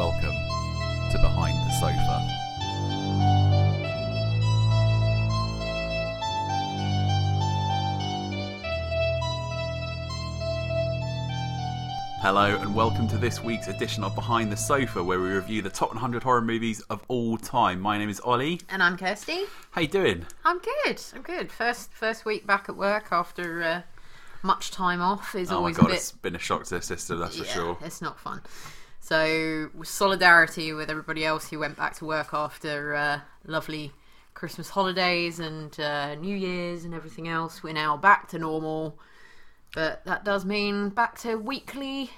Welcome to Behind the Sofa. Hello, and welcome to this week's edition of Behind the Sofa, where we review the top 100 horror movies of all time. My name is Ollie. And I'm Kirsty. How you doing? I'm good. I'm good. First first week back at work after uh, much time off is always. Oh my god, a bit. it's been a shock to the system, that's for sure. it's not fun. So solidarity with everybody else who went back to work after uh, lovely Christmas holidays and uh, New Year's and everything else. We're now back to normal, but that does mean back to weekly.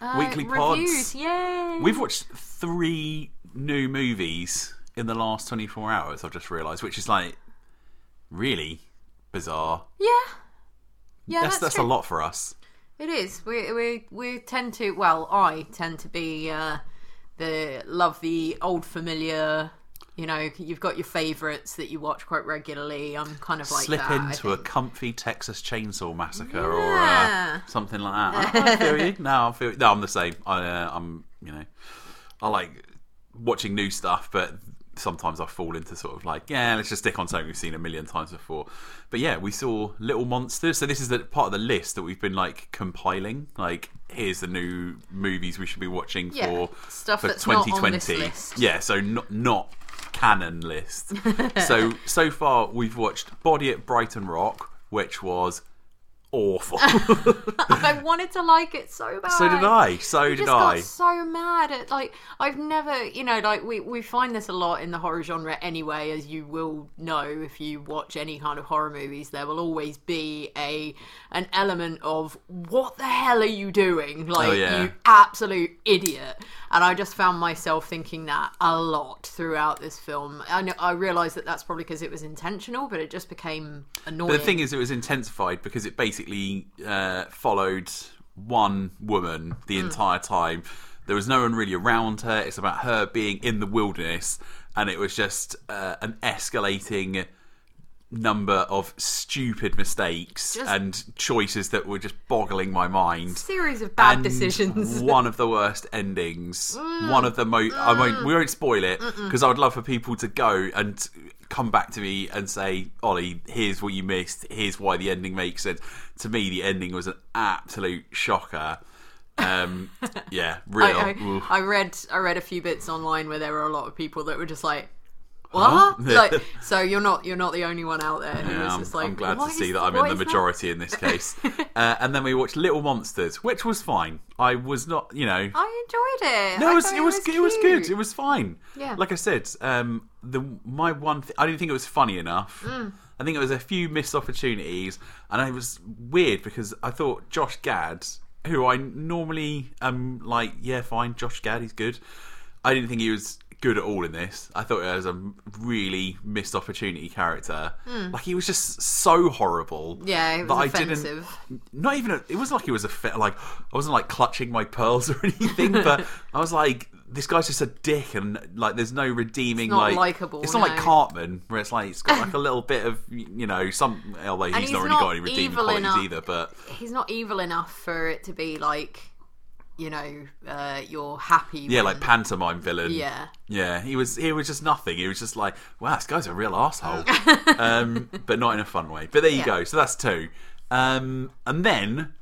Uh, Weekly pods. reviews. Yay! We've watched three new movies in the last 24 hours, I've just realised, which is like really bizarre. yeah, yeah. that's that's, that's a lot for us. It is. We we we tend to. Well, I tend to be uh, the love the old familiar. You know, you've got your favourites that you watch quite regularly. I'm kind of like Slip that, into a comfy Texas Chainsaw Massacre or uh, something like that. I, I feel you. No, I feel. No, I'm the same. I, uh, I'm. You know, I like watching new stuff, but sometimes I fall into sort of like, yeah, let's just stick on something we've seen a million times before. But yeah, we saw Little Monsters. So this is the part of the list that we've been like compiling. Like, here's the new movies we should be watching Yeah, for stuff for that's not on this 2020. list. Yeah, so not not canon list. so so far we've watched Body at Brighton Rock, which was awful. I wanted to like it so bad. so did I. So I did I. got so mad at like I've never you know like we we find this a lot in the horror genre anyway as you will know if you watch any kind of horror movies there will always be a an element of what the hell are you doing oh, like Oh, yeah. you absolute idiot and I just found myself thinking that a lot throughout this film I know I realized that that's probably because it was intentional but it just became annoying But the thing is, it was intensified because it basically uh, followed one woman the Hmm. entire time. There was no one really around her. It's about her being in the wilderness, and it was just uh, an escalating number of stupid mistakes Just- and choices that were just boggling my mind. series of bad And decisions one of the worst endings. One of the most. I won't. We won't spoil it because I would love for people to go and come back to me and say, "Ollie, here's what you missed. Here's why the ending makes sense." To me, the ending was an absolute shocker. Um, yeah, real. I. I, I read I read a few bits online where there were a lot of people that were just like, "What?" Like, so you're not you're not the only one out there who Yeah, was I'm, just like, I'm glad to see is- that I'm in the is that?" majority in this case. uh, and then we watched Little Monsters, which was fine. I was not, you know, I enjoyed it. No, it was it was it was, good. It was fine. Yeah. Like I said, um, the my one th- I didn't think it was funny enough. Mm. I think it was a few missed opportunities, and it was weird because I thought Josh Gad, who I normally am like, yeah, fine, Josh Gad, he's good. I didn't think he was good at all in this. I thought it was a really missed opportunity character. Hmm. Like he was just so horrible. Yeah, it was I didn't- offensive. not even a, it wasn't like he was a fit like I wasn't like clutching my pearls or anything but I was like this guy's just a dick and like there's no redeeming It's not like likeable, it's not like. Cartman where it's like it's got like a little bit of you know some although he's, he's not really not got any redeeming qualities enough. either but He's not evil enough for it to be like, you know, uh, you're happy. yeah like pantomime villain yeah. yeah he was he was just nothing he was just like wow this guy's a real asshole um but not in a fun way but there you Yeah. go so that's two um and then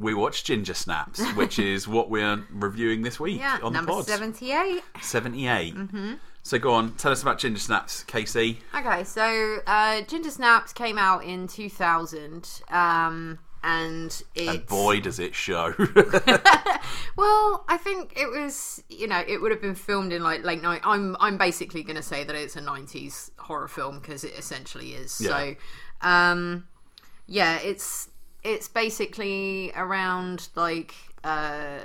we watched Ginger Snaps, which is what we're reviewing this week Yeah, on number the pod. seventy-eight. 78. Mm-hmm. So go on, tell us about Ginger Snaps, Casey. Okay, so uh, Ginger Snaps came out in 2000, um, and it. And boy, does it show. Well, I think it was, you know, it would have been filmed in like late night. I'm, I'm basically going to say that it's a 90s horror film because it essentially is. So, um, yeah, it's it's basically around like uh,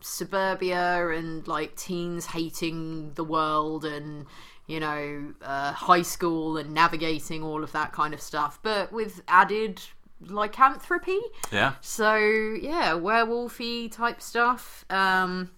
suburbia and like teens hating the world and you know uh, high school and navigating all of that kind of stuff, but with added lycanthropy. yeah. So yeah, werewolfy type stuff. Um,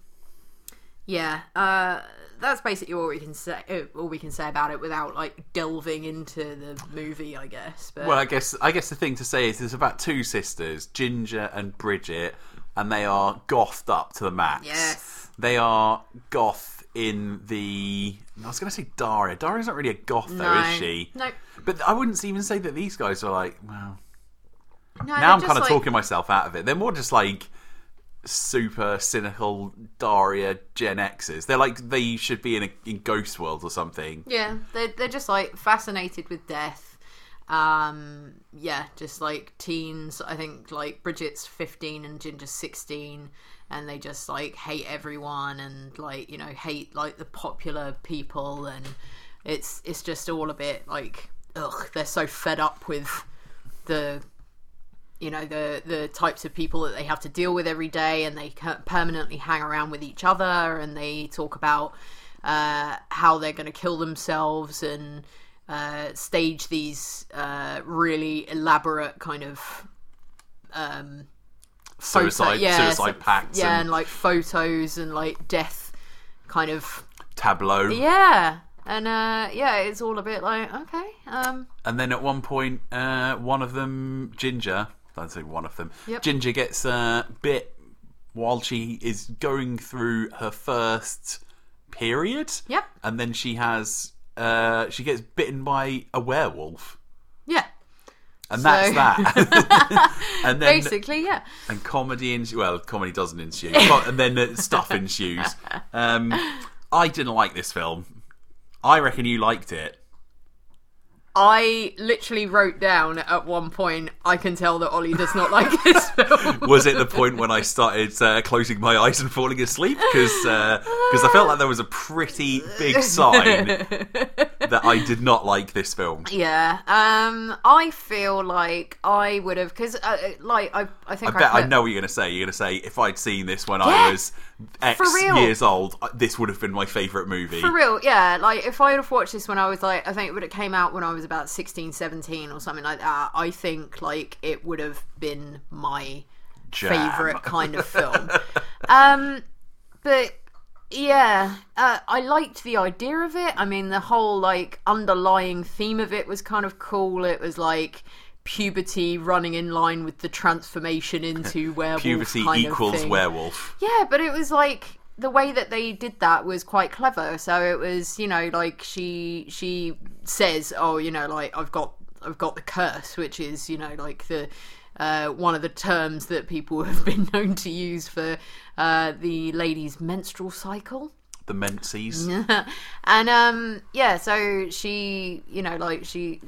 yeah, uh, that's basically all we can say. uh, All we can say about it without like delving into the movie, I guess. But Well, I guess I guess the thing to say is there's about two sisters, Ginger and Bridget, and they are gothed up to the max. Yes. They are goth in the. I was going to say Daria. Daria's not really a goth, though, No. is she? No. But I wouldn't even say that these guys are like. Well, No, now I'm kind of talking myself out of it. They're more just like super cynical Daria Gen X's. They're like they should be in a in Ghost World or something. Yeah, they're they're just like fascinated with death. Um, yeah, just like teens. I think like Bridget's fifteen and Ginger's sixteen, and they just like hate everyone and like you know hate like the popular people, and it's it's just all a bit like ugh. They're so fed up with the you know the the types of people that they have to deal with every day and they permanently hang around with each other and they talk about uh, how they're going to kill themselves and uh, stage these uh, really elaborate kind of um, photo- Suicide, yeah, suicide so- pacts, yeah, and and, like photos and like death kind of tableau. yeah and uh yeah it's all a bit like okay um And then at one point, uh, one of them, Ginger, I'd say one of them, Yep. Ginger gets a bit while she is going through her first period. Yep. And then she has, uh, she gets bitten by a werewolf. yeah And So- that's that. and then basically yeah and comedy ensues. Well, comedy doesn't ensue, and then stuff ensues. Um, I didn't like this film. I reckon you liked it. I literally wrote down at one point, I can tell that Ollie does not like this film. Was it the point when I started uh, closing my eyes and falling asleep? Because I felt like there was a pretty big sign that I did not like this film. yeah, um, I feel like I would have because, uh, like, I, I I think I, bet I know what you're going to say. You're going to say if I'd seen this when Yeah. I was X For real. years old, uh, this would have been my favourite movie. For real, yeah. Like, if I had have watched this when I was like, I think it would have came out when I was about 16, 17 or something like that. I think like it would have been my Jam. favorite kind of film. um, but yeah, uh, I liked the idea of it. I mean, the whole like underlying theme of it was kind of cool. It was like puberty running in line with the transformation into werewolf. Puberty equals werewolf. Yeah, but it was like the way that they did that was quite clever. So it was, you know, like she she says, "Oh, you know, like I've got I've got the curse," which is, you know, like the uh, one of the terms that people have been known to use for uh, the lady's menstrual cycle The Menses. and um yeah so she you know like she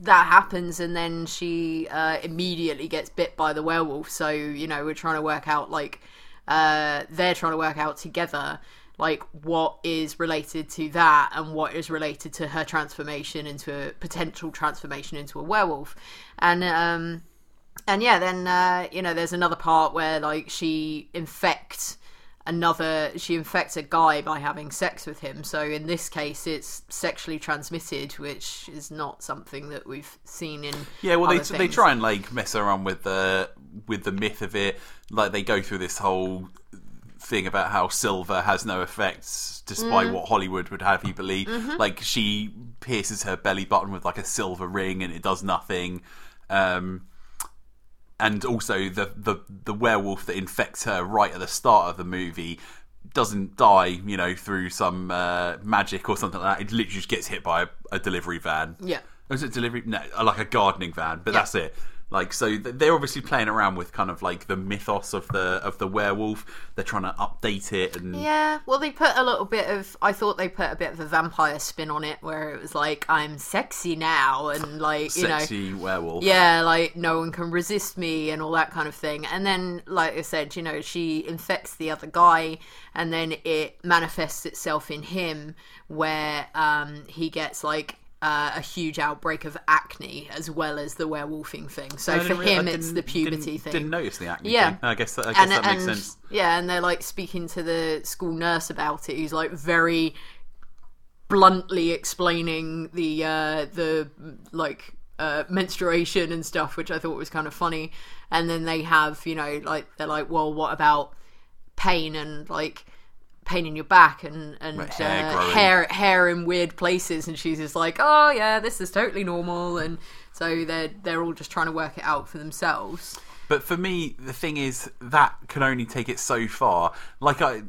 that happens and then she uh immediately gets bit by the werewolf. So you know we're trying to work out like uh they're trying to work out together like what is related to that and what is related to her transformation into a potential transformation into a werewolf. And um and yeah then uh you know there's another part where like she infects another she infects a guy by having sex with him so in this case it's sexually transmitted which is not something that we've seen in Yeah, well, they they try and like mess around with the with the myth of it. Like they go through this whole thing about how silver has no effects, despite Mm. what Hollywood would have you believe. Mm-hmm. Like she pierces her belly button with like a silver ring, and it does nothing. Um, and also the the the werewolf that infects her right at the start of the movie doesn't die, you know, through some uh, magic or something like that. It literally just gets hit by a, a delivery van. yeah Was it delivery? No, like a gardening van, but Yeah. that's it. Like so, they're obviously playing around with kind of like the mythos of the of the werewolf. They're trying to update it, and yeah well they put a little bit of i thought they put a bit of a vampire spin on it where it was like i'm sexy now and like you know sexy werewolf. yeah, like no one can resist me and all that kind of thing. And then, like I said, you know, she infects the other guy, and then it manifests itself in him, where um, he gets like uh, a huge outbreak of acne as well as the werewolfing thing. So for didn't rea- I him, it's the puberty didn't, thing. Didn't notice the acne. Yeah. thing. I guess that, I guess and, that makes and- sense. Yeah, and they're like speaking to the school nurse about it. Who's like very bluntly explaining the uh, the like uh, menstruation and stuff, which I thought was kind of funny. And then they have, you know, like they're like, well, what about pain and like pain in your back and and Like hair uh, hair hair in weird places? And she's just like, oh yeah, this is totally normal. And so they're they're all just trying to work it out for themselves. But for me, the thing is that can only take it so far. Like I,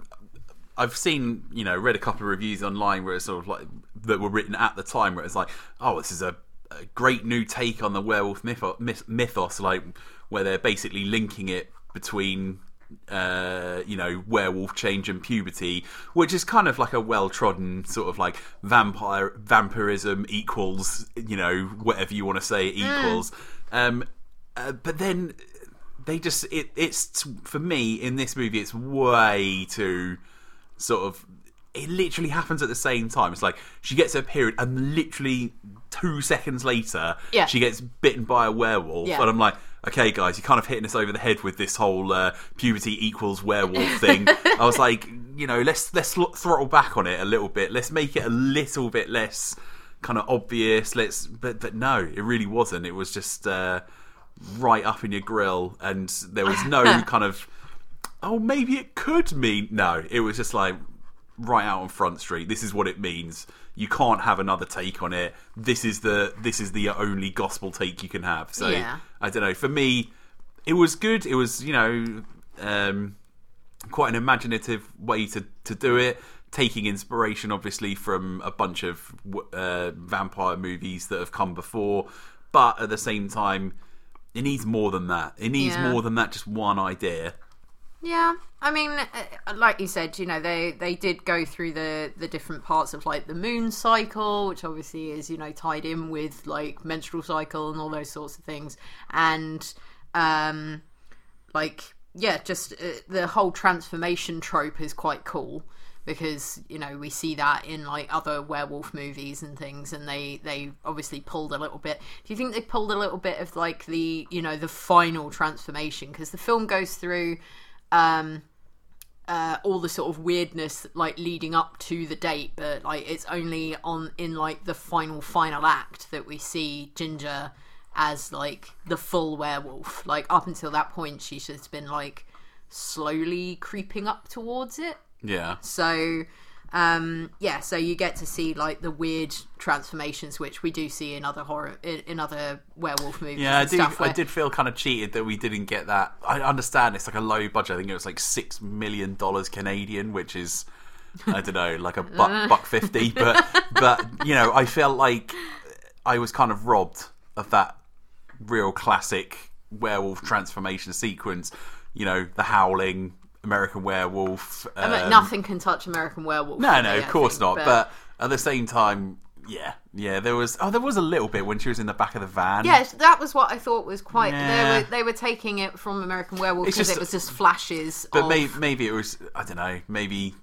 I've seen, you know, read a couple of reviews online where it's sort of like that were written at the time where it's like, oh, this is a, a great new take on the werewolf mythos, mythos, like where they're basically linking it between uh, you know, werewolf change and puberty, which is kind of like a well trodden sort of like vampire vampirism equals, you know, whatever you want to say equals. Um, uh, but then they just it it's for me in this movie it's way too sort of it literally happens at the same time. It's like she gets her period, and literally two seconds later, Yeah. she gets bitten by a werewolf. Yeah. And I'm like, okay, guys, you're kind of hitting us over the head with this whole uh, puberty equals werewolf thing. I was like, you know, let's let's throttle back on it a little bit. Let's make it a little bit less kind of obvious. Let's, but but no, it really wasn't. It was just uh, right up in your grill, and there was no kind of oh, maybe it could mean. No, it was just like right out on Front Street. This is what it means. You can't have another take on it. This is the this is the only gospel take you can have. So Yeah. I don't know. For me, it was good. It was you know um, quite an imaginative way to to do it. Taking inspiration, obviously, from a bunch of uh, vampire movies that have come before, but at the same time, it needs more than that. It needs Yeah. more than that. Just one idea. Yeah, I mean, uh, like you said, you know, they they did go through the the different parts of like the moon cycle, which obviously is you know tied in with like menstrual cycle and all those sorts of things, and um, like yeah, just uh, the whole transformation trope is quite cool because you know we see that in like other werewolf movies and things and they they obviously pulled a little bit. Do you think they pulled a little bit of like the you know the final transformation? Because the film goes through um uh, all the sort of weirdness like leading up to the date but like it's only on in like the final final act that we see ginger as like the full werewolf like up until that point she's just been like slowly creeping up towards it Yeah. so um yeah so you get to see like the weird transformations which we do see in other horror in, in other werewolf movies Yeah, I did. stuff I did feel kind of cheated that we didn't get that. I understand it's like a low budget. I think it was like six million dollars Canadian, which is I don't know, like a buck, buck fifty. But but you know, I felt like I was kind of robbed of that real classic werewolf transformation sequence. You know, the howling American werewolf. I mean, um, nothing can touch American Werewolf. no, no, me, of course think, not. But at the same time, yeah, yeah, there was. Oh, there was a little bit when she was in the back of the van. Yes, that was what I thought was quite. Yeah. They were they were taking it from American Werewolf because it was just flashes. But of, maybe, maybe it was. I don't know. Maybe,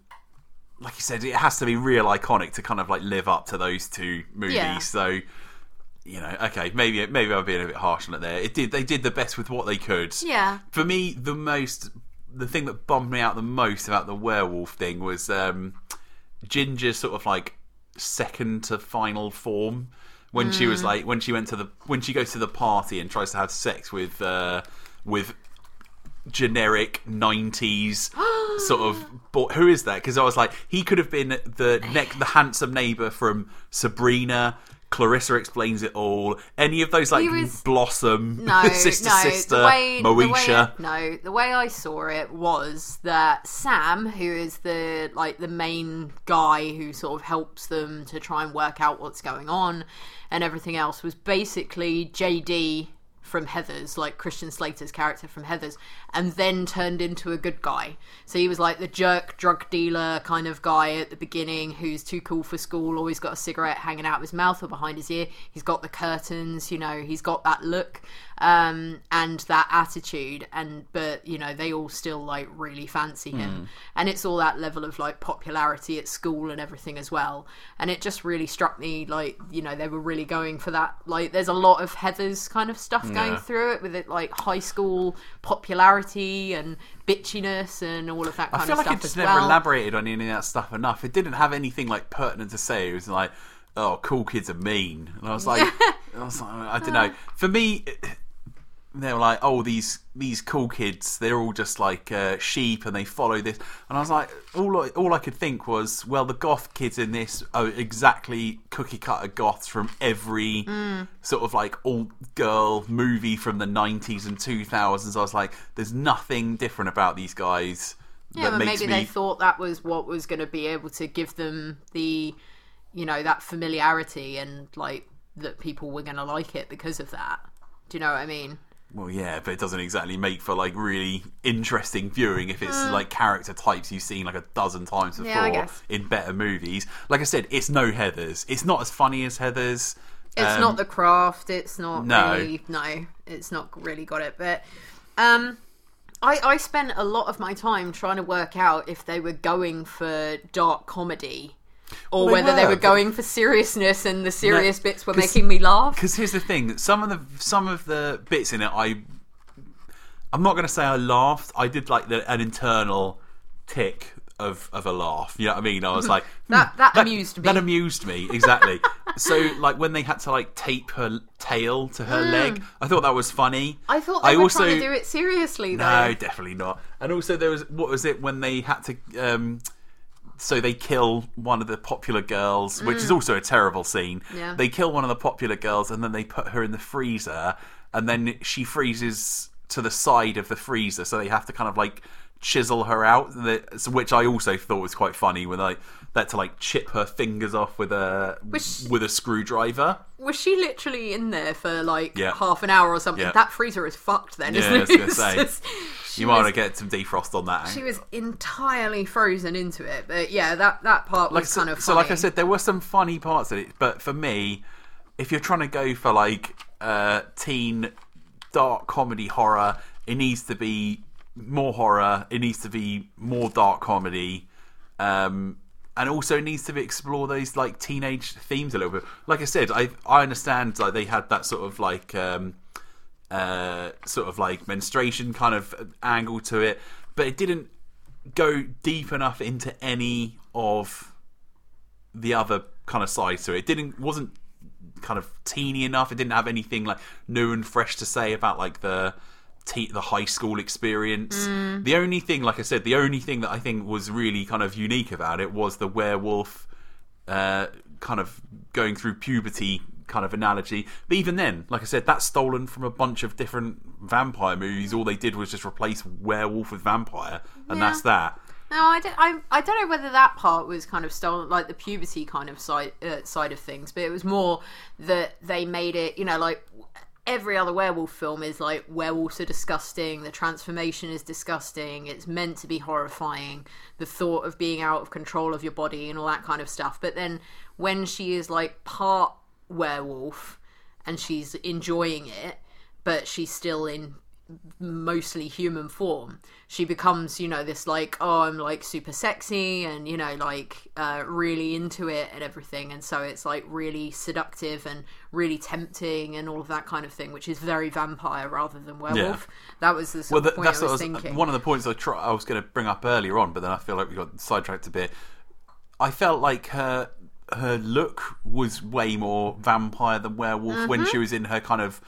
like you said, it has to be real iconic to kind of like live up to those two movies. Yeah. So, you know, okay, maybe maybe I'm being a bit harsh on it there. It did. They did the best with what they could. yeah, For me, the most, the thing that bummed me out the most about the werewolf thing was um, Ginger's sort of like second to final form. When she Mm. was like when she went to the when she goes to the party and tries to have sex with uh, with generic 90s sort of but who is that? Because i was like he could have been the neck the handsome neighbor from sabrina clarissa explains it all any of those like was- blossom no, sister no. sister the way, moesha The way, no, the way I saw it was that Sam, who is the like the main guy who sort of helps them to try and work out what's going on and everything else, was basically JD from Heathers, like Christian Slater's character from Heathers, and then turned into a good guy. So he was like the jerk drug dealer kind of guy at the beginning who's too cool for school, always got a cigarette hanging out of his mouth or behind his ear. He's got the curtains, you know, he's got that look um, and that attitude. And but you know, they all still like really fancy him, and it's all that level of like popularity at school and everything as well. And it just really struck me like you know they were really going for that. Like there's a lot of Heathers kind of stuff going Yeah. through it with it like high school popularity and bitchiness and all of that kind I feel of like stuff it just never well. elaborated on any of that stuff enough. It didn't have anything like pertinent to say. It was like, oh, cool kids are mean, and I was like, I was like, I don't know. For me, they were like, "Oh, these these cool kids, they're all just like uh, sheep, and they follow this." And I was like, all I, all I could think was, well, the goth kids in this are exactly cookie cutter goths from every Mm. sort of like old girl movie from the '90s and 2000s. I was like, there's nothing different about these guys. Yeah, that but makes maybe me they thought that was what was going to be able to give them the, you know, that familiarity and like that people were going to like it because of that. Do you know what I mean? Well, yeah, but it doesn't exactly make for like really interesting viewing if it's like character types you've seen like a dozen times before. Yeah, I guess. in better movies. Like I said, it's no Heathers. It's not as funny as Heathers. It's Um, not the craft. It's not no. really no. It's not really got it. But um, I I spent a lot of my time trying to work out if they were going for dark comedy. Or Well, they whether they were, were going for seriousness and the serious bits were making me laugh. Because here's the thing: some of the some of the bits in it, I I'm not going to say I laughed. I did like the, an internal tick of of a laugh. You know what I mean? I was like That- hmm, that amused me. That amused me exactly. so like when they had to like tape her tail to her leg, I thought that was funny. Mm. I thought they I were also trying to do it seriously though. no, definitely not. And also there was what was it when they had to um so they kill one of the popular girls, which is also a terrible scene. Mm. Yeah. They kill one of the popular girls and then they put her in the freezer and then she freezes to the side of the freezer so they have to kind of like chisel her out which I also thought was quite funny when they had to like chip her fingers off with a with a screwdriver. Was she literally in there for like Yeah. half an hour or something? Yeah. That freezer is fucked then, Yeah, isn't it? say. just- You might want to get some defrost on that. eh? She was entirely frozen into it, but yeah, that that part was so, kind of so like I said, there were some funny parts of it, but for me, if you're trying to go for like uh, teen dark comedy horror, it needs to be more horror. It needs to be more dark comedy, um, and also needs to explore those like teenage themes a little bit. Like I said, I I understand like they had that sort of like. Um, uh, sort of like menstruation kind of angle to it, but it didn't go deep enough into any of the other kind of sides to it. It didn't wasn't kind of teeny enough. It didn't have anything like new and fresh to say about like the te- the high school experience. The only thing, like I said, the only thing that I think was really kind of unique about it was the werewolf uh, kind of going through puberty kind of analogy. But even then, like I said, that's stolen from a bunch of different vampire movies. All they did was just replace werewolf with vampire, and Yeah. that's that. No, I don't, I, I don't know whether that part was kind of stolen, like the puberty kind of side uh, side of things, but it was more that they made it, you know, like every other werewolf film is like werewolves are disgusting, the transformation is disgusting, it's meant to be horrifying, the thought of being out of control of your body and all that kind of stuff. But then when she is like part werewolf and she's enjoying it, but she's still in mostly human form. She becomes you know this like oh i'm like super sexy and you know like uh really into it and everything. And so it's like really seductive and really tempting and all of that kind of thing which is very vampire rather than werewolf. That was the Well, sort of point that's i what was I was, thinking. one of the points I try, I was going to bring up earlier on, but then I feel like we got sidetracked a bit. I felt like her her look was way more vampire than werewolf when Mm-hmm. she was in her kind of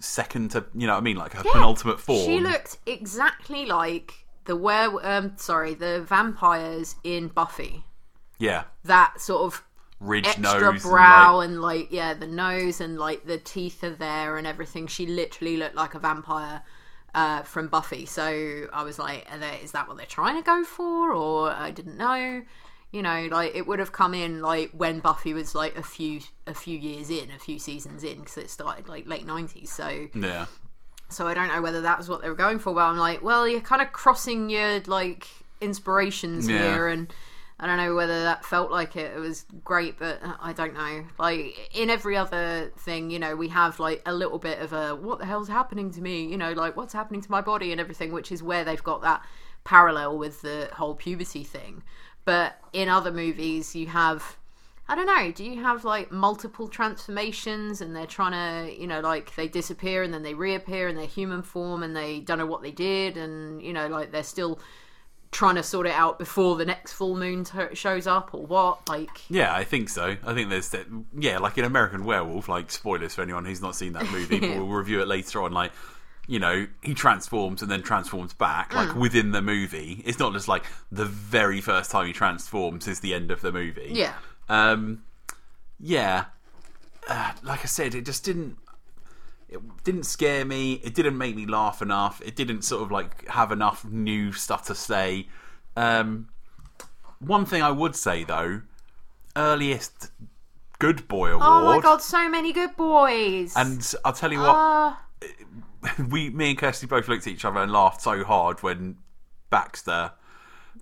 second to you know what I mean? Like her penultimate form. she looked exactly like the were um sorry the vampires in buffy. Yeah, that sort of ridge extra nose, brow and, and like, yeah the nose and like the teeth are there and everything. She literally looked like a vampire uh, from buffy. So i was like are they, is that what they're trying to go for? Or i didn't know you know like it would have come in like when buffy was like a few a few years in a few seasons in because it started like late 90s so yeah. so I don't know whether that was what they were going for, but I'm like, well, you're kind of crossing your like inspirations Yeah. here, and I don't know whether that felt like it. It was great, but uh, I don't know. Like in every other thing, you know, we have like a little bit of a what the hell's happening to me, you know, like what's happening to my body and everything, which is where they've got that parallel with the whole puberty thing. But in other movies, you have I don't know. Do you have like multiple transformations and they're trying to, you know, like they disappear and then they reappear in their human form and they don't know what they did and, you know, like they're still trying to sort it out before the next full moon t- shows up or what? Like, Yeah, I think so. I think there's. Yeah, like in American Werewolf. Like spoilers for anyone who's not seen that movie. but we'll review it later on. Like you know he transforms and then transforms back like Mm. within the movie. It's not just like the very first time he transforms is the end of the movie. Yeah. Um, yeah. Uh, like I said, it just didn't. It didn't scare me. It didn't make me laugh enough. It didn't sort of like have enough new stuff to say. Um, one thing I would say though, earliest Good Boy Award. Oh my god, so many good boys. And I'll tell you what, Uh, we, me and Kirsty both looked at each other and laughed so hard when Baxter,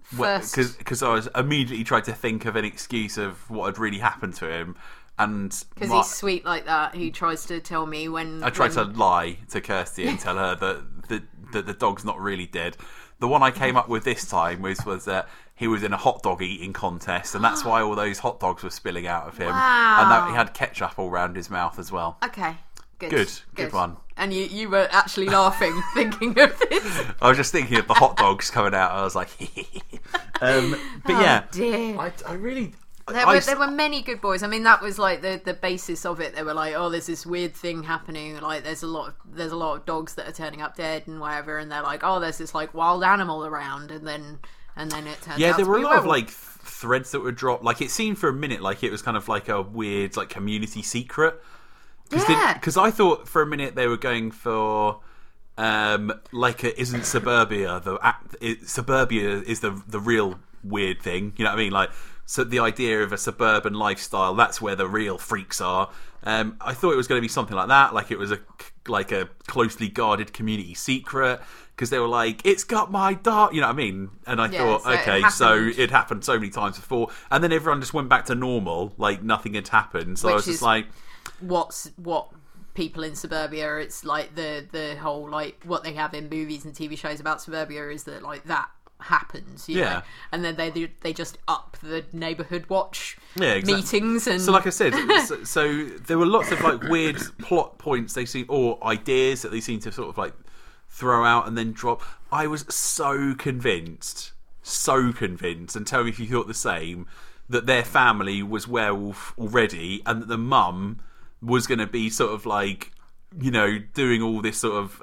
First- because I was immediately tried to think of an excuse of what had really happened to him, and because he's sweet like that. He tries to tell me when I tried when- to lie to Kirsty and tell her that the, that the dog's not really dead. The one I came up with this time was was that he was in a hot dog eating contest, and that's why all those hot dogs were spilling out of him, and that he had ketchup all round his mouth as well. Okay, good, Good, good one. And you you were actually laughing thinking of this. I was just thinking of the hot dogs coming out. I was like, um, but yeah, Oh, dear. I, I really. There I- were, there were many good boys. I mean, that was like the, the basis of it. They were like, "Oh, there's this weird thing happening. Like, there's a lot of there's a lot of dogs that are turning up dead and whatever." And they're like, "Oh, there's this like wild animal around." And then and then it turns yeah, there were a lot of like threads that were dropped. Like it seemed for a minute like it was kind of like a weird like community secret. Yeah. Because I thought for a minute they were going for. Um, like a, isn't suburbia the it, suburbia is the the real weird thing you know what I mean? Like so the idea of a suburban lifestyle that's where the real freaks are. Um, I thought it was going to be something like that like it was a like a closely guarded community secret because they were like it's got my dog you know what I mean? And I Yeah, thought so it okay so it happened so many times before. And then everyone just went back to normal like nothing had happened. So I Which was just like what's what people in suburbia it's like the the whole like what they have in movies and tv shows about suburbia is that like that happens you Yeah. know? and then they they just up the neighborhood watch Yeah, exactly. meetings and So, like I said, so, so there were lots of like weird plot points they seem or ideas that they seem to sort of like throw out and then drop. I was so convinced, so convinced, and tell me if you thought the same, that their family was werewolf already, and that the mum was going to be sort of like, you know, doing all this sort of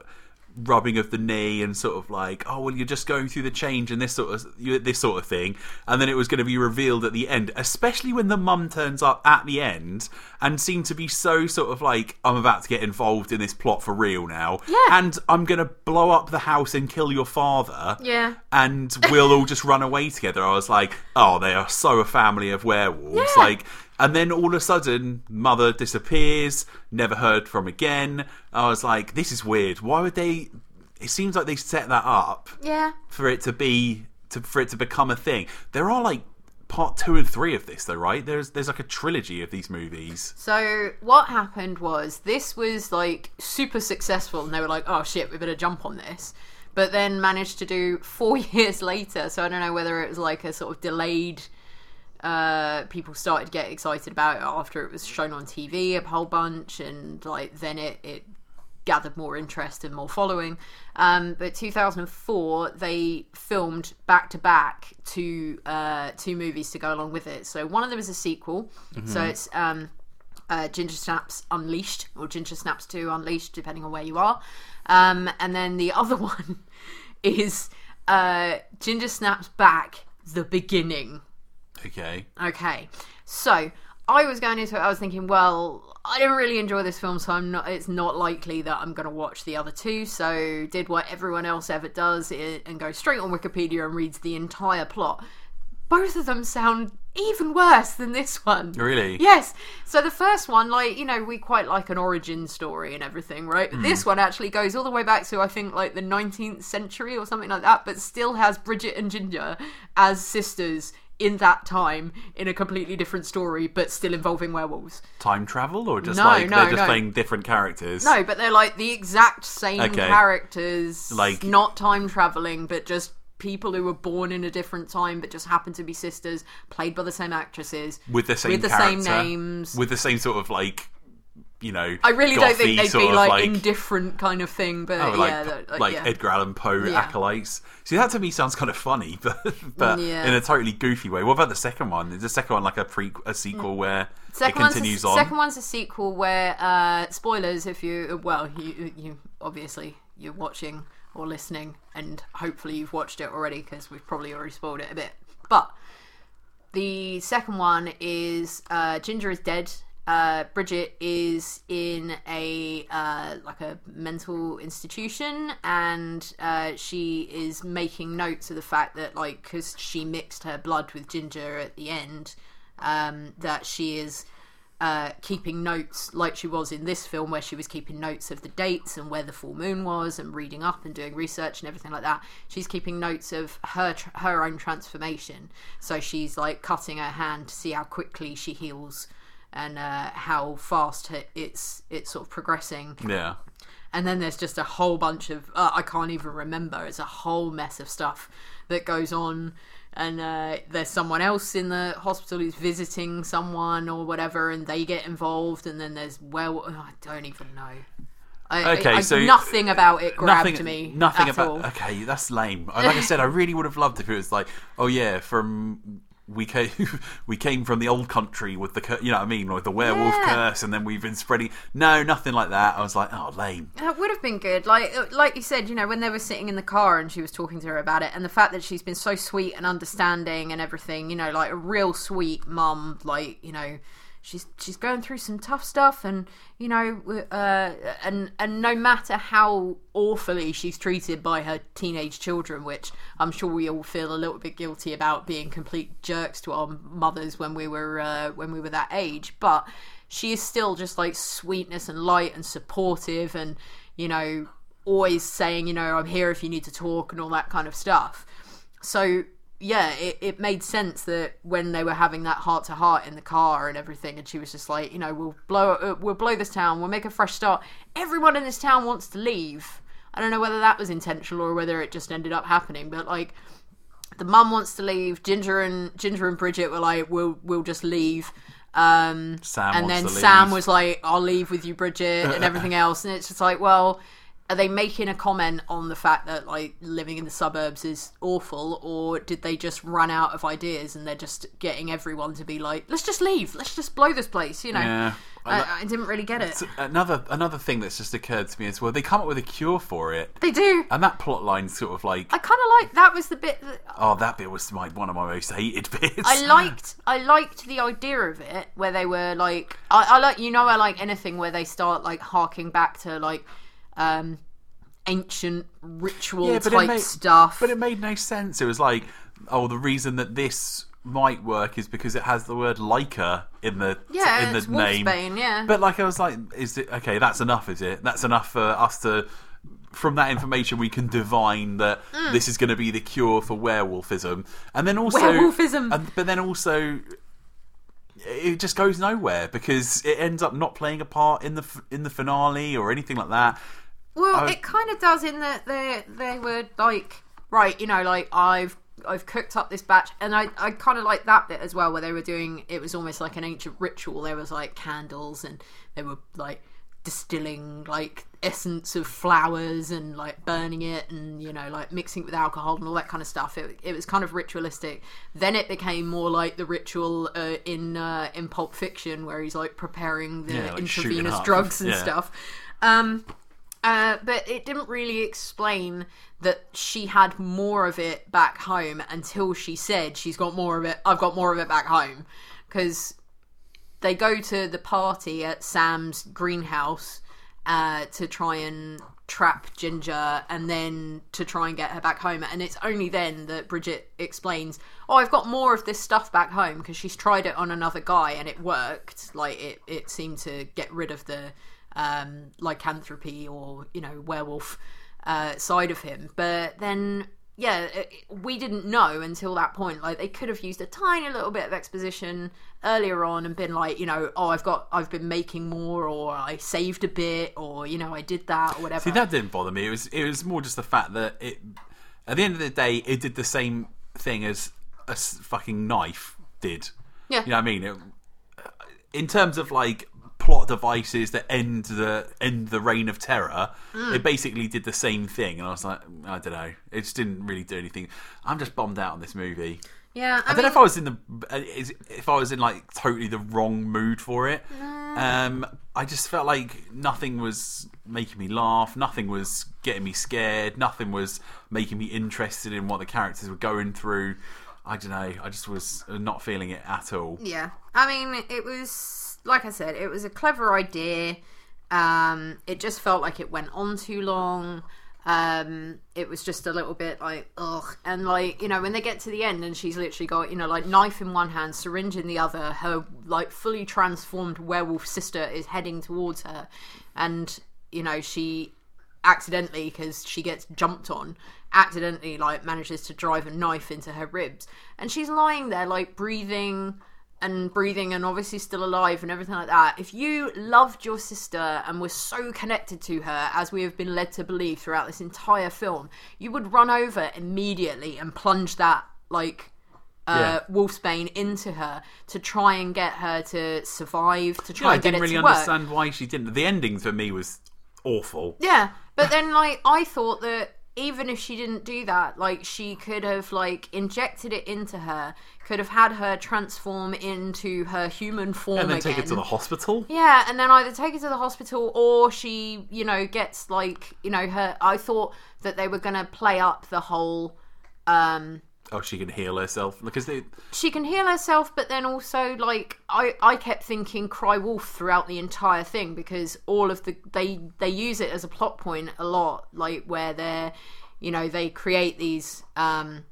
rubbing of the knee and sort of like, oh well, you're just going through the change and this sort of this sort of thing, and then it was going to be revealed at the end, especially when the mum turns up at the end and seemed to be so sort of like, I'm about to get involved in this plot for real now, Yeah. and I'm going to blow up the house and kill your father, Yeah. and we'll all just run away together. I was like, oh, they are so a family of werewolves, Yeah. like. And then all of a sudden, mother disappears, never heard from again. I was like, this is weird. Why would they? It seems like they set that up yeah for it to be to for it to become a thing. There are like part two and three of this, though, right? There's there's like a trilogy of these movies. So what happened was this was like super successful, and they were like, "Oh shit, we better jump on this." But then managed to do four years later. So I don't know whether it was like a sort of delayed. Uh, people started to get excited about it after it was shown on TV a whole bunch, and like then it it gathered more interest and more following. Um, but 2004, they filmed back to back two uh, two movies to go along with it. So one of them is a sequel. So it's um, uh, Ginger Snaps Unleashed or Ginger Snaps 2 Unleashed, depending on where you are. Um, and then the other one is uh, Ginger Snaps Back the Beginning. Okay. Okay, so I was going into it. I was thinking, well, I didn't really enjoy this film, so I'm not. It's not likely that I'm going to watch the other two. So did what everyone else ever does i- and go straight on Wikipedia and reads the entire plot. Both of them sound even worse than this one. Really? Yes. So the first one, like you know, we quite like an origin story and everything, right? But This one actually goes all the way back to I think like the 19th century or something like that, but still has Bridget and Ginger as sisters in that time in a completely different story, but still involving werewolves. Time travel or just No, like no, they're just no. playing different characters? No, but they're like the exact same Okay. characters, Like- not time traveling, but just people who were born in a different time but just happen to be sisters, played by the same actresses, with the same with the same names. with the same sort of like, you know. I really don't think they'd be of, like, indifferent kind of thing, but Oh, like, yeah, like, like yeah. Edgar Allan Poe Yeah. acolytes. See, that to me sounds kind of funny, but but in a totally goofy way. What about the second one? Is the second one like a pre a sequel where Second it continues a, on? second one's a sequel where uh, spoilers if you well you you obviously you're watching or listening, and hopefully you've watched it already because we've probably already spoiled it a bit. But the second one is uh, Ginger is dead. Uh, Bridget is in a uh, like a mental institution, and uh, she is making notes of the fact that like because she mixed her blood with Ginger at the end, um, that she is uh, keeping notes like she was in this film, where she was keeping notes of the dates and where the full moon was, and reading up and doing research and everything like that. She's keeping notes of her her own transformation. So she's like cutting her hand to see how quickly she heals and uh, how fast it's it's sort of progressing. Yeah. And then there's just a whole bunch of uh, I can't even remember. It's a whole mess of stuff that goes on and uh, there's someone else in the hospital who's visiting someone or whatever, and they get involved, and then there's well, I don't even know. I, Okay, I, I- so- nothing about it grabbed nothing, me. Nothing at about. all. Okay, that's lame. Like I said, I really would have loved if it was like, oh yeah, from we came we came from the old country with the you know what I mean, like the werewolf Yeah. curse, and then we've been spreading. No, nothing like that. I was like, oh, lame. That would have been good. Like uh, like you said, you know, when they were sitting in the car and she was talking to her about it, and the fact that she's been so sweet and understanding and everything, you know, like a real sweet mum. Like you know, she's she's going through some tough stuff, and you know, uh, and and no matter how awfully she's treated by her teenage children, which I'm sure we all feel a little bit guilty about being complete jerks to our mothers when we were uh, when we were that age, but she is still just like sweetness and light and supportive and you know always saying you know i'm here if you need to talk and all that kind of stuff. So yeah it, it made sense that when they were having that heart to heart in the car and everything and she was just like you know we'll blow uh, we'll blow this town we'll make a fresh start. Everyone in this town wants to leave. I don't know whether that was intentional or whether it just ended up happening but like the mum wants to leave ginger and ginger and bridget were like we'll we'll just leave. Um Sam and then sam was like i'll leave with you bridget and everything else. And it's just like well are they making a comment on the fact that like living in the suburbs is awful or did they just run out of ideas and they're just getting everyone to be like let's just leave. Let's just blow this place you know? Yeah. I, I didn't really get it. another another thing that's just occurred to me is well, they come up with a cure for it, they do. And that plot line's sort of like, i kind of like that was the bit that oh, that bit was my one of my most hated bits. I liked I liked the idea of it where they were like I, I like you know I like anything where they start like harking back to like um ancient ritual Yeah, type made- stuff. But it made no sense. It was like, oh, the reason that this might work is because it has the word Leica in the yeah, in the name. Wolfsbane, yeah. But like, I was like, is it okay? That's enough, is it? That's enough for us to. From that information, we can divine that Mm. this is going to be the cure for werewolfism, and then also Werewolfism. and, but then also, it just goes nowhere because it ends up not playing a part in the in the finale or anything like that. Well, I- it kind of does in that they they were like right, you know, like I've I've cooked up this batch, and I I kind of like that bit as well, where they were doing it was almost like an ancient ritual. There was like candles, and they were like distilling like essence of flowers and like burning it and you know like mixing it with alcohol and all that kind of stuff it, it was kind of ritualistic then it became more like the ritual uh, in uh, in pulp fiction where he's like preparing the Yeah, like intravenous drugs and Yeah. stuff um uh, but it didn't really explain that she had more of it back home until she said she's got more of it. I've got more of it back home because they go to the party at Sam's greenhouse uh, to try and trap Ginger and then to try and get her back home. And it's only then that Bridget explains, "Oh, I've got more of this stuff back home because she's tried it on another guy and it worked. Like it, it seemed to get rid of the um, lycanthropy or you know werewolf uh, side of him. But then." Yeah, we didn't know until that point. Like they could have used a tiny little bit of exposition earlier on and been like, you know, oh, I've got, I've been making more, or I saved a bit, or you know, I did that, or whatever. See, that didn't bother me. It was it was more just the fact that it. At the end of the day, it did the same thing as a fucking knife did. Yeah. You know what I mean? It, in terms of like plot devices that end the end the reign of terror, Mm. it basically did the same thing. And I was like, I don't know, it just didn't really do anything. I'm just bummed out on this movie. yeah, I, I don't know if I was in the uh, if I was in like totally the wrong mood for it. Um, I just felt like nothing was making me laugh, nothing was getting me scared, nothing was making me interested in what the characters were going through. I don't know. I just was not feeling it at all. Yeah, I mean, it was like I said, it was a clever idea. Um, it just felt like it went on too long. Um, it was just a little bit like ugh, and like you know when they get to the end and she's literally got you know like knife in one hand, syringe in the other. Her like fully transformed werewolf sister is heading towards her, and you know she accidentally because she gets jumped on accidentally like manages to drive a knife into her ribs and she's lying there like breathing and breathing and obviously still alive and everything like that if you loved your sister and were so connected to her as we have been led to believe throughout this entire film you would run over immediately and plunge that like uh, Yeah. wolfsbane into her to try and get her to survive to Yeah, try I and get didn't it really to work understand why she didn't. The ending for me was awful. yeah, but then like I thought that even if she didn't do that, like she could have like injected it into her, could have had her transform into her human form And then again. take her to the hospital. yeah, and then either take her to the hospital or she, you know, gets like, you know, her. I thought that they were gonna play up the whole. um Oh, she can heal herself because they. she can heal herself, but then also like I, I kept thinking cry wolf throughout the entire thing because all of the they they use it as a plot point a lot, like where they're you know they create these um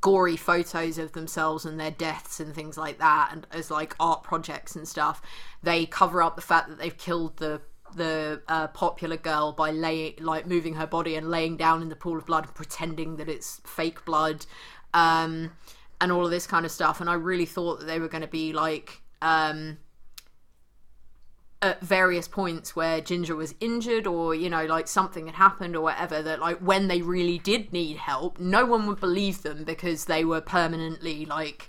gory photos of themselves and their deaths and things like that, and as like art projects and stuff. They cover up the fact that they've killed the the uh, popular girl by laying like moving her body and laying down in the pool of blood and pretending that it's fake blood um and all of this kind of stuff and i really thought that they were going to be like um at various points where ginger was injured or you know like something had happened or whatever that like when they really did need help no one would believe them because they were permanently like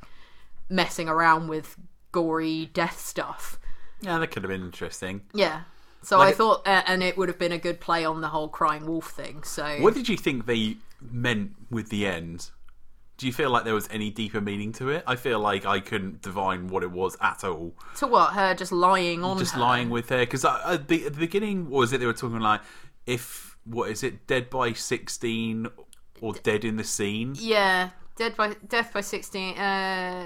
messing around with gory death stuff Yeah, that could have been interesting. yeah so Like i thought uh, and it would have been a good play on the whole crying wolf thing so What did you think they meant with the end? Do you feel like there was any deeper meaning to it? I feel like I couldn't divine what it was at all. to what her just lying on Just her? lying with her because at the, at the beginning, was it they were talking like if what is it, dead by sixteen or dead in the scene? Yeah, dead by death by sixteen. Uh,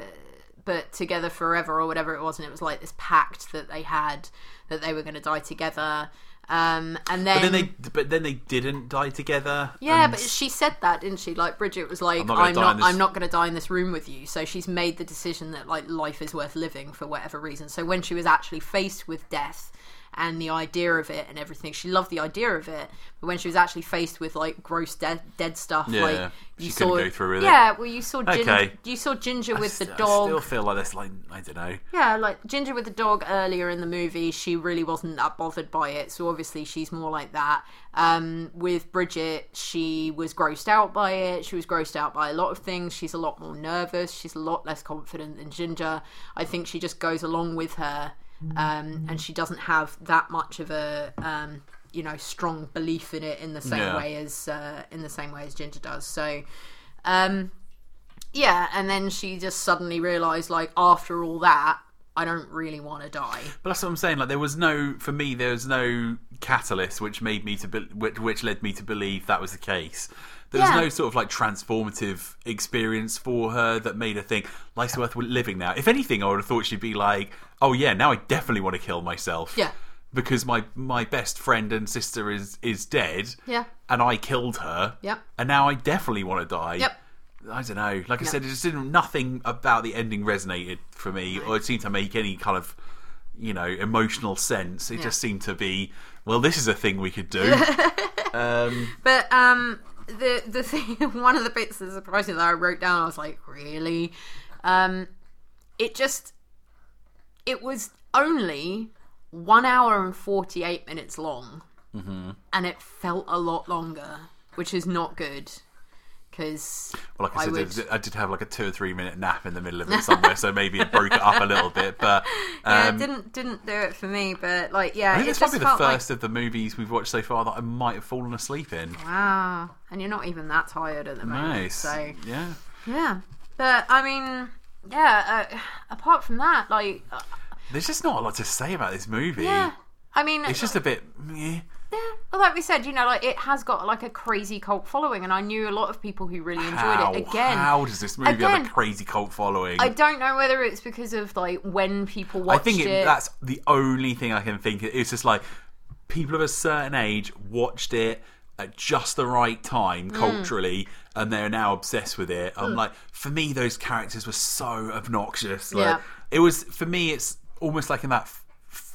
but together forever or whatever it was, and it was like this pact that they had that they were going to die together. Um, and then, But then they, but then they didn't die together. yeah, and- but she said that, didn't she? Like Bridget was like, "I'm not not, this- I'm not going to die in this room with you." So she's made the decision that like life is worth living for whatever reason. So when she was actually faced with death and the idea of it and everything, she loved the idea of it. But when she was actually faced with like gross dead dead stuff, Yeah, like she you saw, go through with it. yeah, well, you saw Ginger, Okay. you saw Ginger with the dog. I still feel like that's like I don't know. Yeah, like Ginger with the dog earlier in the movie, she really wasn't that bothered by it. So obviously she's more like that. Um, with Bridget, she was grossed out by it. She was grossed out by a lot of things. She's a lot more nervous. She's a lot less confident than Ginger. I think she just goes along with her, um, and she doesn't have that much of a um, you know strong belief in it in the same Yeah. way as uh, in the same way as Ginger does. So. Um, yeah, and then she just suddenly realised, like, after all that, I don't really want to die. But that's what I'm saying. Like there was no, for me, there was no catalyst which made me to, be, which, which led me to believe that was the case. There was no sort of like transformative experience for her that made her think life's worth living now. If anything, I would have thought she'd be like, "Oh yeah, now I definitely want to kill myself." Yeah. because my my best friend and sister is is dead. Yeah. and I killed her. Yep. and now I definitely want to die. Yep. I don't know. Like I said, it just didn't. Nothing about the ending resonated for me, or it seemed to make any kind of, you know, emotional sense. It just seemed to be, well, this is a thing we could do. um, But um, the the thing, one of the bits that surprised me that I wrote down, I was like, really? Um, it just, it was only one hour and forty eight minutes long, mm-hmm. and it felt a lot longer, which is not good. Because well, like I, I said, would- I did have like a two or three minute nap in the middle of it somewhere, so maybe it broke it up a little bit. But yeah, um, it didn't didn't do it for me. But like, yeah, I think it this might be the felt like- first of the movies we've watched so far that I might have fallen asleep in. Wow, and you're not even that tired at the moment. Nice. So yeah. yeah, but I mean, yeah. Uh, apart from that, like, uh, There's just not a lot to say about this movie. Yeah, I mean, It's just a bit. meh. Yeah. Well, like we said, you know, like it has got like a crazy cult following, and I knew a lot of people who really enjoyed How, it. Again, how does this movie have a crazy cult following? I don't know whether it's because of like when people watch it. I think it, it. that's the only thing I can think. Of. It's just like people of a certain age watched it at just the right time Mm. culturally, and they're now obsessed with it. I'm like, for me, those characters were so obnoxious. Like, Yeah. It was for me. It's almost like in that.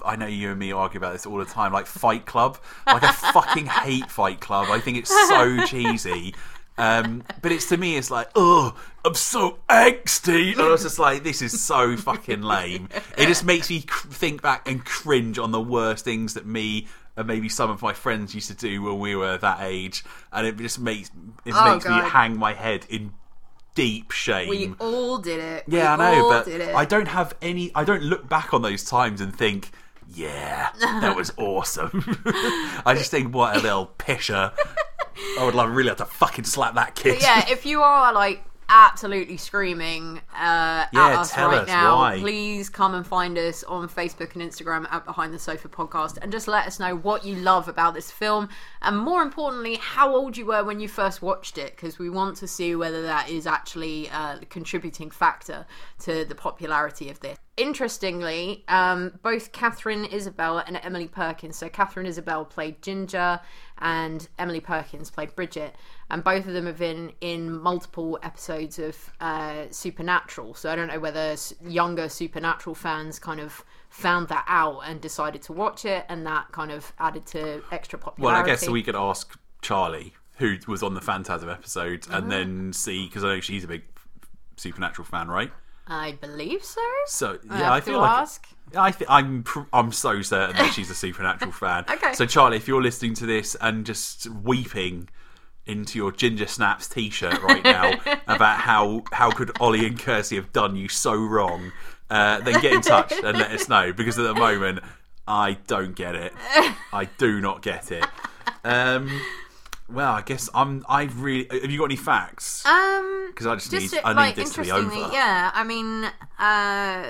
I know you and me argue about this all the time, like Fight Club. Like I fucking hate Fight Club. I think it's so cheesy. Um, but it's to me, it's like, oh, I'm so angsty, and I was just like, this is so fucking lame. It just makes me cr- think back and cringe on the worst things that me and maybe some of my friends used to do when we were that age, and it just makes it Oh, makes me hang my head in deep shame. we all did it. Yeah, we I know, but. I don't have any. I don't look back on those times and think, "Yeah, that was awesome." I just think, "What a little pisher." I would love really have to fucking slap that kid. yeah, if you are like absolutely screaming uh, Yeah, at us right us now, why. please come and find us on Facebook and Instagram at Behind the Sofa Podcast and just let us know what you love about this film and more importantly, how old you were when you first watched it because we want to see whether that is actually uh, a contributing factor to the popularity of this. Interestingly, um, both Katharine Isabelle and Emily Perkins, so Katharine Isabelle played Ginger and Emily Perkins played Bridget, and both of them have been in multiple episodes of uh, Supernatural. So I don't know whether younger Supernatural fans kind of found that out and decided to watch it, and that kind of added to extra popularity. Well. I guess we could ask Charlie, who was on the Phantasm episode, Mm-hmm. and then see because I know she's a big Supernatural fan, right? I believe so. So I yeah, I feel like ask. I th- I'm pr- I'm so certain that she's a Supernatural fan. Okay. So Charlie, if you're listening to this and just weeping into your Ginger Snaps T-shirt right now about how how could Ollie and Kirsty have done you so wrong, uh, then get in touch and let us know because at the moment I don't get it. I do not get it. Um, well, I guess I'm. I really. Have you got any facts? Um, Because I just, just need. I need like this to be interestingly, over. yeah. I mean, uh,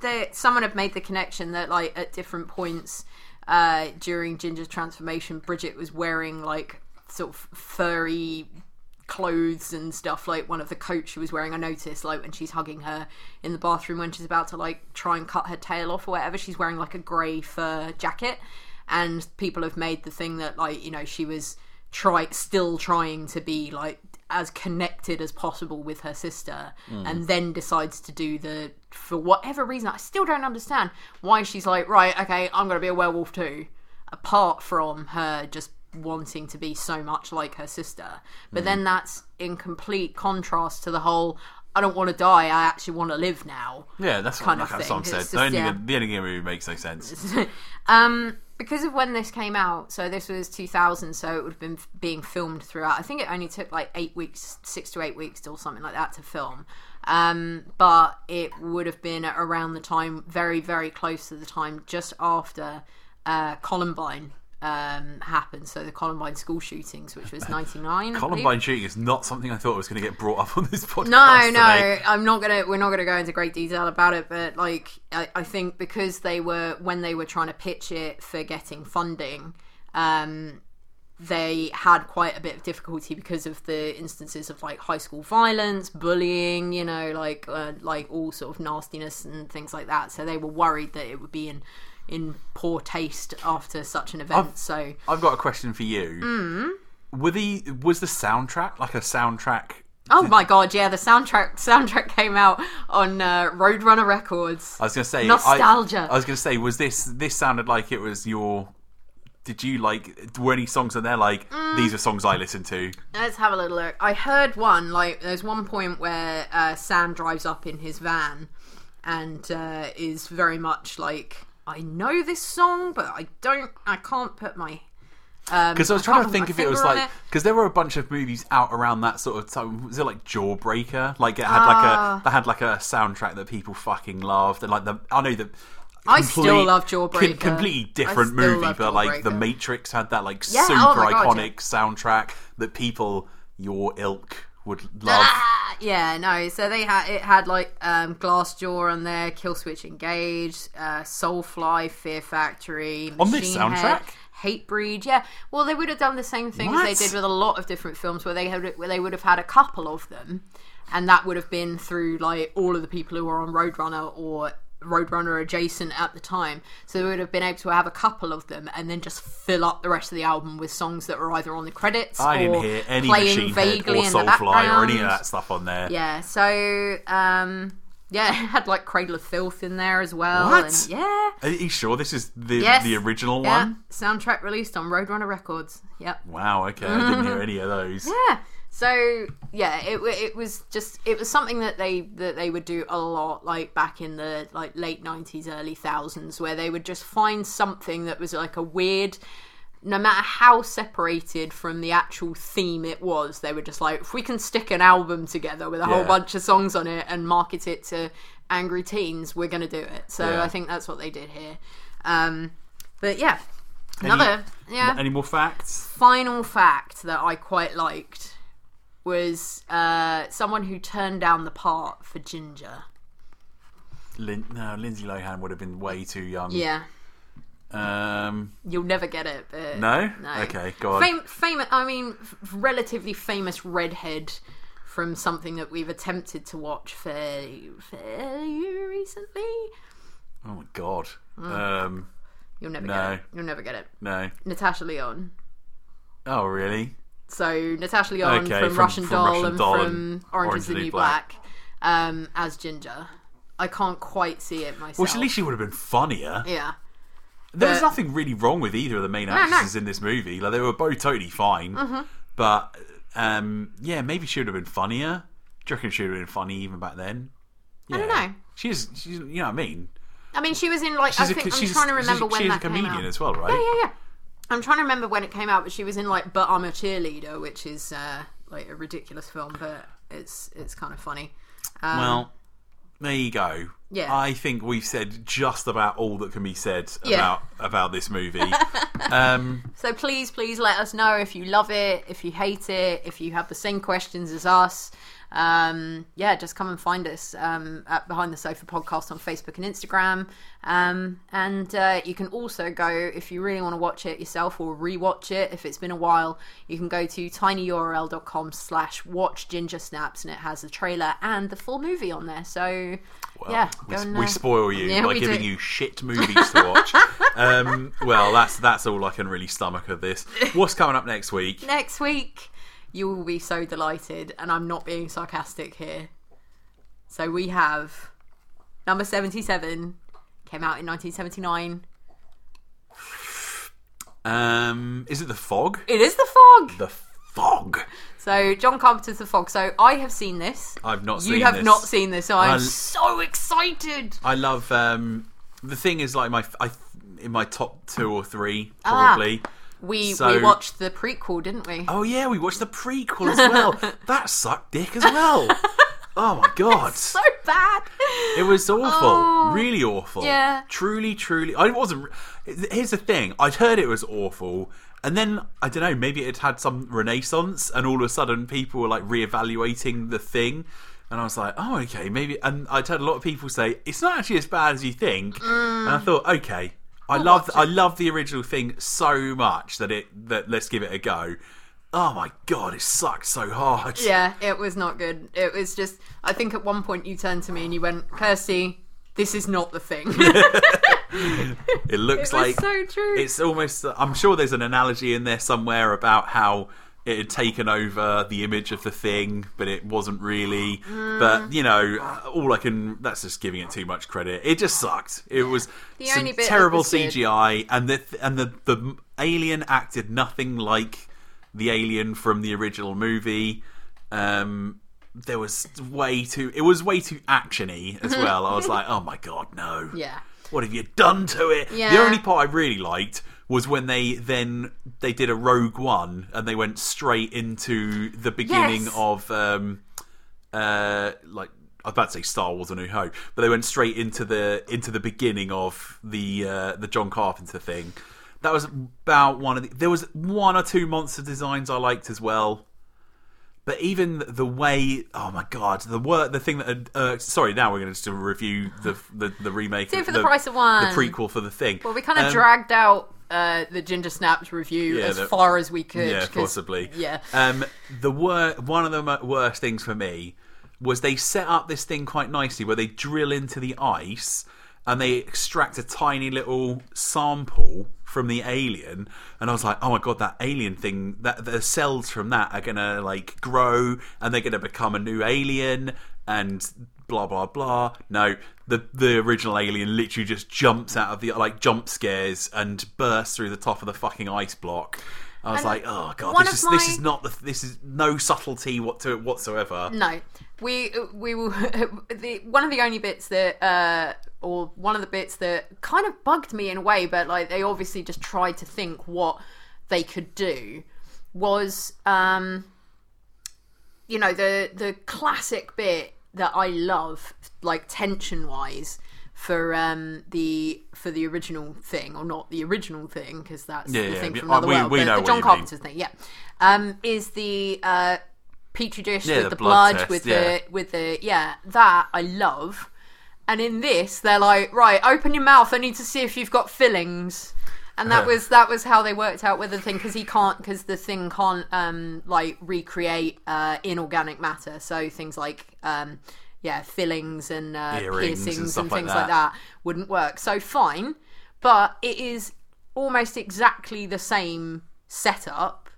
there someone had made the connection that like at different points uh, during Ginger's transformation, Bridget was wearing like sort of furry clothes and stuff like one of the coats she was wearing i noticed like when she's hugging her in the bathroom when she's about to like try and cut her tail off or whatever she's wearing like a grey fur jacket and people have made the thing that like you know she was try still trying to be like as connected as possible with her sister and then decides to do the for whatever reason i still don't understand why she's like right okay i'm gonna be a werewolf too apart from her just wanting to be so much like her sister but then that's in complete contrast to the whole i don't want to die i actually want to live now Yeah, that's kind what of like that thing. song It's said. just, The ending, yeah. the ending of the movie makes no sense. um, because of when this came out, so this was 2000, so it would have been being filmed throughout. I think it only took like eight weeks, six to eight weeks, or something like that to film. Um, but it would have been around the time, very, very close to the time, just after uh, Columbine um, happened. So the Columbine school shootings, which was 99. Columbine shooting is not something I thought was going to get brought up on this podcast. No, today. no, I'm not gonna. We're not gonna go into great detail about it, but like, I, I think because they were when they were trying to pitch it for getting funding, um, they had quite a bit of difficulty because of the instances of like high school violence, bullying, you know, like uh, like all sort of nastiness and things like that. So they were worried that it would be in in poor taste after such an event. so I've got a question for you. Mm. Were the was the soundtrack like a soundtrack? Oh my god, yeah, the soundtrack soundtrack came out on uh, Roadrunner Records. I was going to say I- Nostalgia. I, was going to say was this this sounded like it was your. Did you like? Were any songs in there like Mm. these are songs I listen to? Let's have a little look. I heard one like there's one point where uh, Sam drives up in his van and uh, is very much like I know this song, but I don't. I can't put my. Um, Because I was trying can't to think if it was like because there were a bunch of movies out around that sort of time. Was it like Jawbreaker? Like it had like Ah. a they had like a soundtrack that people fucking loved, and like the I know that. I still love Jawbreaker. completely different movie, but like The Matrix had that like Yeah, super oh God, iconic soundtrack that people your ilk would love. Ah, yeah, no. So they had it had like um, Glassjaw on there, Killswitch Engage, uh, Soulfly, Fear Factory, On this Machine Head, soundtrack? Hatebreed. Yeah, well, they would have done the same thing as they did with a lot of different films, where they had where they would have had a couple of them, and that would have been through like all of the people who were on Roadrunner or Roadrunner adjacent at the time. So they would have been able to have a couple of them and then just fill up the rest of the album with songs that were either on the credits I or didn't hear any playing Machine Head vaguely in the background. or any of that stuff on there. Yeah, so um yeah, it had like Cradle of Filth in there as well. What? And, yeah. Are you sure this is the Yes. the original Yeah. one? Soundtrack released on Roadrunner Records. Yep. Wow. Okay, I didn't hear any of those. Yeah. So yeah, it it was just it was something that they that they would do a lot, like back in the like late nineties, early thousands, where they would just find something that was like a weird. No matter how separated from the actual theme it was, they were just like, if we can stick an album together with a whole bunch of songs on it and market it to angry teens, we're going to do it. So Yeah. I think that's what they did here. Um, but yeah, another yeah Any more facts? final fact that I quite liked was uh, someone who turned down the part for Ginger. Lin- no, Lindsay Lohan would have been way too young. Yeah, Um. you'll never get it. But No. no. Okay. Go on. Fam- famous. I mean, f- relatively famous redhead from something that we've attempted to watch fairly, fairly recently. Oh my god. Mm. Um. You'll never No. get it. You'll never get it. No. Natasha Lyonne. Oh really? So Natasha Lyonne Okay, from, from- Russian from Doll Russian and Doll from and Orange, is the New Black, um, as Ginger. I can't quite see it myself. Well, at least she would have been funnier. yeah. There was nothing really wrong with either of the main no. Mm-hmm. actresses in this movie. Like they were both totally fine. But um, yeah, maybe she would have been funnier. Do you reckon she would have been funny even back then? Yeah. don't know. She's, she's, you know what I mean. I mean, she was in like She's I a, think I'm she's, trying to remember she's, when she's that a comedian as well, right? Yeah, yeah, yeah. I'm trying to remember when it came out, but she was in like "But I'm a Cheerleader," which is uh, like a ridiculous film, but it's it's kind of funny. Um, Well, there you go. Yeah. I think we've said just about all that can be said Yeah. about about this movie. um, So please, please let us know if you love it, if you hate it, if you have the same questions as us. Um, yeah, just come and find us um, at Behind the Sofa Podcast on Facebook and Instagram. Um, and uh, you can also go, if you really want to watch it yourself or rewatch it, if it's been a while, you can go to tinyurl.com slash watch ginger snaps and it has the trailer and the full movie on there. So, well, yeah, we, and, we uh, spoil you yeah, by giving do. you shit movies to watch. um, well, that's that's all I can really stomach of this. What's coming up next week? next week you will be so delighted and i'm not being sarcastic here so we have number 77 came out in 1979 Um, is it the fog? it is the fog The fog. so john carpenter's the fog so i have seen this I've not you have this. not seen this so i'm so excited I love um, the thing is like my I in my top two or three Ah. We So- we watched the prequel didn't we Oh yeah, we watched the prequel as well. that sucked dick as well. Oh my god. so bad It was awful, Oh. really awful. Yeah. truly, truly. I wasn't. Here's the thing: I'd heard it was awful, and then I don't know. Maybe it had some renaissance, and all of a sudden people were like reevaluating the thing, and I was like, oh, okay, maybe. And I'd heard a lot of people say it's not actually as bad as you think, and I mm. thought, okay. I love I love the original thing so much that it that let's give it a go. Oh my god, it sucked so hard. Yeah, it was not good. It was just, I think at one point you turned to me and you went, Kirsty, this is not the thing. It looks It like so true. It's almost. I'm sure there's an analogy in there somewhere about how it had taken over the image of the thing, but it wasn't really. Mm. But you know, all I can. That's just giving it too much credit. It just sucked. It was The some terrible CGI, and the and the the alien acted nothing like the alien from the original movie. Um, there was way too. It was way too actiony as well. I was like, oh my god, no. yeah. What have you done to it? Yeah. The only part I really liked was when they then they did a Rogue One and they went straight into the beginning Yes. of um uh like I was about to say Star Wars: A New Hope, but they went straight into the into the beginning of the uh, the John Carpenter thing. That was about one of the. There was one or two monster designs I liked as well, but even the way, oh my god, the work, the thing that, uh, sorry, now we're going to just review the the, the remake, Two for the price of one. the prequel for the thing. Well, we kind of Um, dragged out uh, the Ginger Snaps review Yeah, as the- far as we could. Yeah, possibly. Yeah. Um, the wor- one of the mo- worst things for me was they set up this thing quite nicely where they drill into the ice and they extract a tiny little sample from the alien and I was like oh my god that alien thing that the cells from that are gonna like grow and they're gonna become a new alien and blah blah blah no the the original alien literally just jumps out of the like jump scares and bursts through the top of the fucking ice block I was And like, oh god, this is this is not the this is no subtlety what to it whatsoever. No, we we will. The one of the only bits that, uh, or one of the bits that kind of bugged me in a way, but like they obviously just tried to think what they could do was, um, you know, the the classic bit that I love, like tension wise. For um the for the original thing or not the original thing because that's Yeah, the yeah, thing from Uh, another we- world we the John. Carpenter thing yeah um is the uh petri dish Yeah, with the the, blood blood, test, with the with the yeah that I love. And in this, they're like, right, open your mouth. I need to see if you've got fillings. And that was that was how they worked out with the thing because he can't because the thing can't um like recreate uh inorganic matter. So things like um yeah fillings and uh, Earrings and piercings stuff and, like things that. like that wouldn't work. So fine, but it is almost exactly the same setup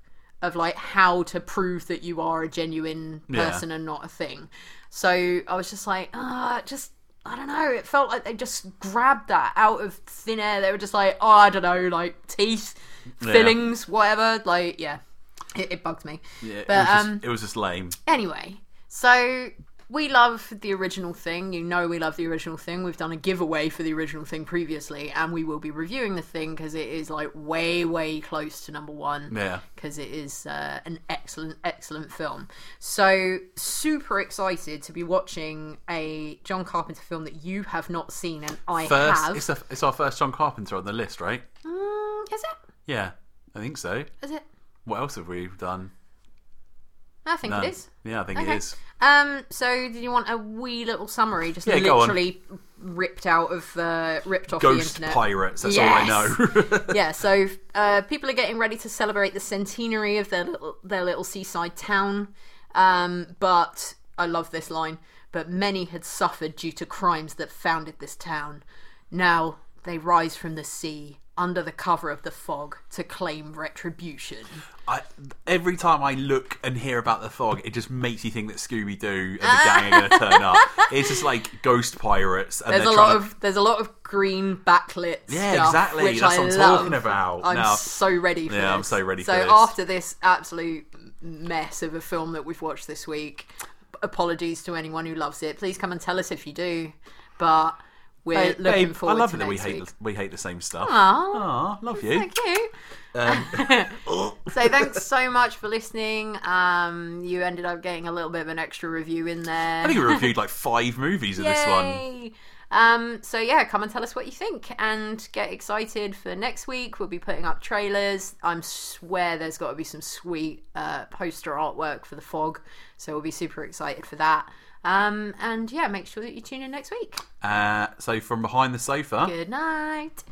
of like how to prove that you are a genuine Yeah. person and not a thing. So I was just like, ah, just I don't know. It felt like they just grabbed that out of thin air. They were just like, oh, I don't know, like teeth, Yeah. fillings, whatever. Like, yeah, it, it bugged me. Yeah, but it, was just, um, it was just lame. anyway, so we love the original thing. You know, we love the original thing. We've done a giveaway for the original thing previously, and we will be reviewing the thing because it is like way, way close to number one. Yeah. Because it is uh, an excellent, excellent film. So, super excited to be watching a John Carpenter film that you have not seen, and I First, have. it's, a, it's our first John Carpenter on the list, right? Mm, is it? Yeah, I think so. Is it? What else have we done? I think No. it is. Yeah, I think Okay. it is. Um. So, did you want a wee little summary, just Yeah, literally ripped out of uh, ripped off Ghost the internet? pirates. That's Yes. all I know. yeah. So, uh, people are getting ready to celebrate the centenary of their little their little seaside town. Um. But I love this line. But many had suffered due to crimes that founded this town. Now they rise from the sea under the cover of the fog to claim retribution. I, every time I look and hear about the fog, it just makes you think that Scooby Doo and the gang are going to turn up. It's just like ghost pirates. And There's a lot trying of there's a lot of green backlit Yeah, stuff, exactly. which That's I what I'm love. talking about. I'm Now- so ready for Yeah, this. I'm so ready so this. after this absolute mess of a film that we've watched this week, apologies to anyone who loves it. Please come and tell us if you do. But we're Hey, looking babe, I love to it that we hate the, we hate the same stuff. Aw, Aw, love you. so cute. Um, So thanks so much for listening. Um, you ended up getting a little bit of an extra review in there. I think we reviewed like five movies in this one. Um, so yeah, come and tell us what you think, and get excited for next week. We'll be putting up trailers. I'm swear there's got to be some sweet uh, poster artwork for the fog, so we'll be super excited for that. Um, and yeah, make sure that you tune in next week. Uh, so from behind the sofa. Good night.